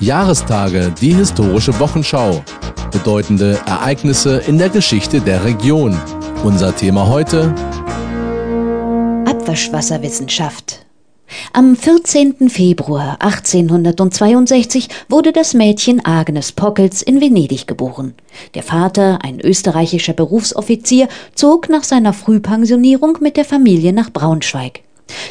Jahrestage, die historische Wochenschau. Bedeutende Ereignisse in der Geschichte der Region. Unser Thema heute Abwaschwasserwissenschaft. Am 14. Februar 1862 wurde das Mädchen Agnes Pockels in Venedig geboren. Der Vater, ein österreichischer Berufsoffizier, zog nach seiner Frühpensionierung mit der Familie nach Braunschweig.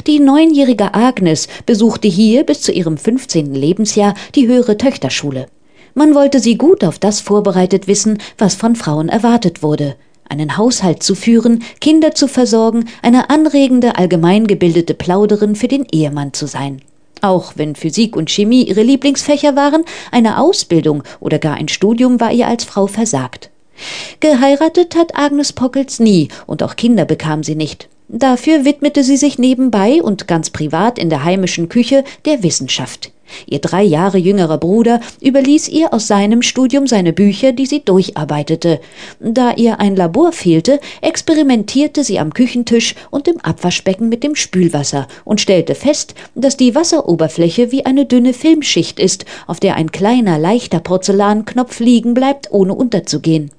Die neunjährige Agnes besuchte hier bis zu ihrem 15. Lebensjahr die höhere Töchterschule. Man wollte sie gut auf das vorbereitet wissen, was von Frauen erwartet wurde. Einen Haushalt zu führen, Kinder zu versorgen, eine anregende, allgemeingebildete Plauderin für den Ehemann zu sein. Auch wenn Physik und Chemie ihre Lieblingsfächer waren, eine Ausbildung oder gar ein Studium war ihr als Frau versagt. Geheiratet hat Agnes Pockels nie und auch Kinder bekam sie nicht. Dafür widmete sie sich nebenbei und ganz privat in der heimischen Küche der Wissenschaft. Ihr drei Jahre jüngerer Bruder überließ ihr aus seinem Studium seine Bücher, die sie durcharbeitete. Da ihr ein Labor fehlte, experimentierte sie am Küchentisch und im Abwaschbecken mit dem Spülwasser und stellte fest, dass die Wasseroberfläche wie eine dünne Filmschicht ist, auf der ein kleiner, leichter Porzellanknopf liegen bleibt, ohne unterzugehen.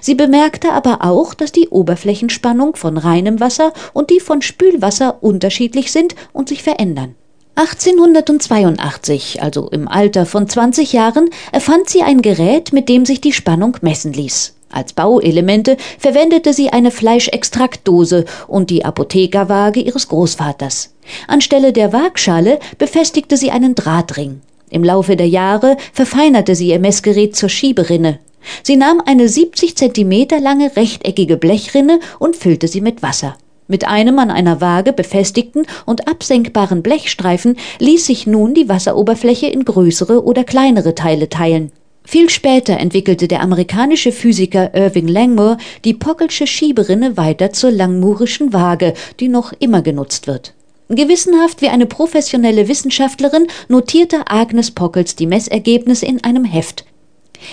Sie bemerkte aber auch, dass die Oberflächenspannung von reinem Wasser und die von Spülwasser unterschiedlich sind und sich verändern. 1882, also im Alter von 20 Jahren, erfand sie ein Gerät, mit dem sich die Spannung messen ließ. Als Bauelemente verwendete sie eine Fleischextraktdose und die Apothekerwaage ihres Großvaters. Anstelle der Waagschale befestigte sie einen Drahtring. Im Laufe der Jahre verfeinerte sie ihr Messgerät zur Schieberinne. Sie nahm eine 70 Zentimeter lange rechteckige Blechrinne und füllte sie mit Wasser. Mit einem an einer Waage befestigten und absenkbaren Blechstreifen ließ sich nun die Wasseroberfläche in größere oder kleinere Teile teilen. Viel später entwickelte der amerikanische Physiker Irving Langmuir die Pockelsche Schieberinne weiter zur Langmuirischen Waage, die noch immer genutzt wird. Gewissenhaft wie eine professionelle Wissenschaftlerin notierte Agnes Pockels die Messergebnisse in einem Heft.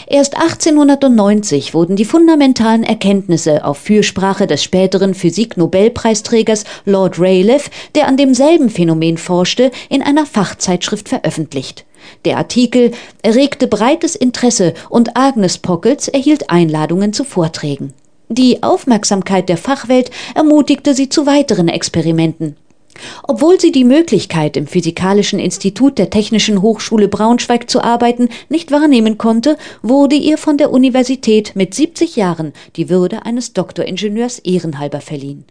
Erst 1890 wurden die fundamentalen Erkenntnisse auf Fürsprache des späteren Physik-Nobelpreisträgers Lord Rayleigh, der an demselben Phänomen forschte, in einer Fachzeitschrift veröffentlicht. Der Artikel erregte breites Interesse und Agnes Pockels erhielt Einladungen zu Vorträgen. Die Aufmerksamkeit der Fachwelt ermutigte sie zu weiteren Experimenten. Obwohl sie die Möglichkeit, im Physikalischen Institut der Technischen Hochschule Braunschweig zu arbeiten, nicht wahrnehmen konnte, wurde ihr von der Universität mit 70 Jahren die Würde eines Doktoringenieurs ehrenhalber verliehen